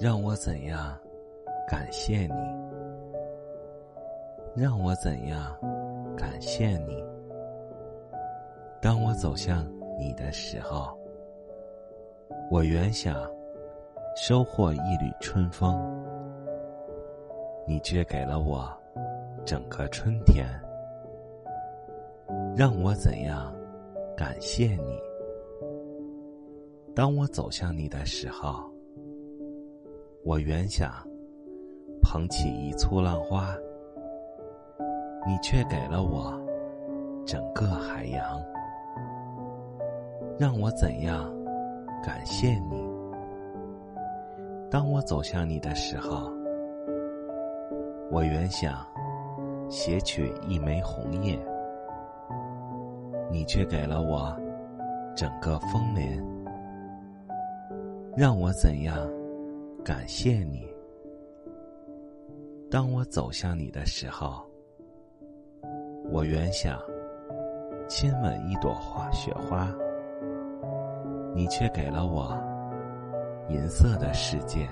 让我怎样感谢你？让我怎样感谢你？当我走向你的时候，我原想收获一缕春风，你却给了我整个春天。让我怎样感谢你？当我走向你的时候，我原想捧起一簇浪花，你却给了我整个海洋。让我怎样感谢你？当我走向你的时候，我原想携取一枚红叶。你却给了我整个枫林，让我怎样感谢你？当我走向你的时候，我原想亲吻一朵花雪花，你却给了我银色的世界。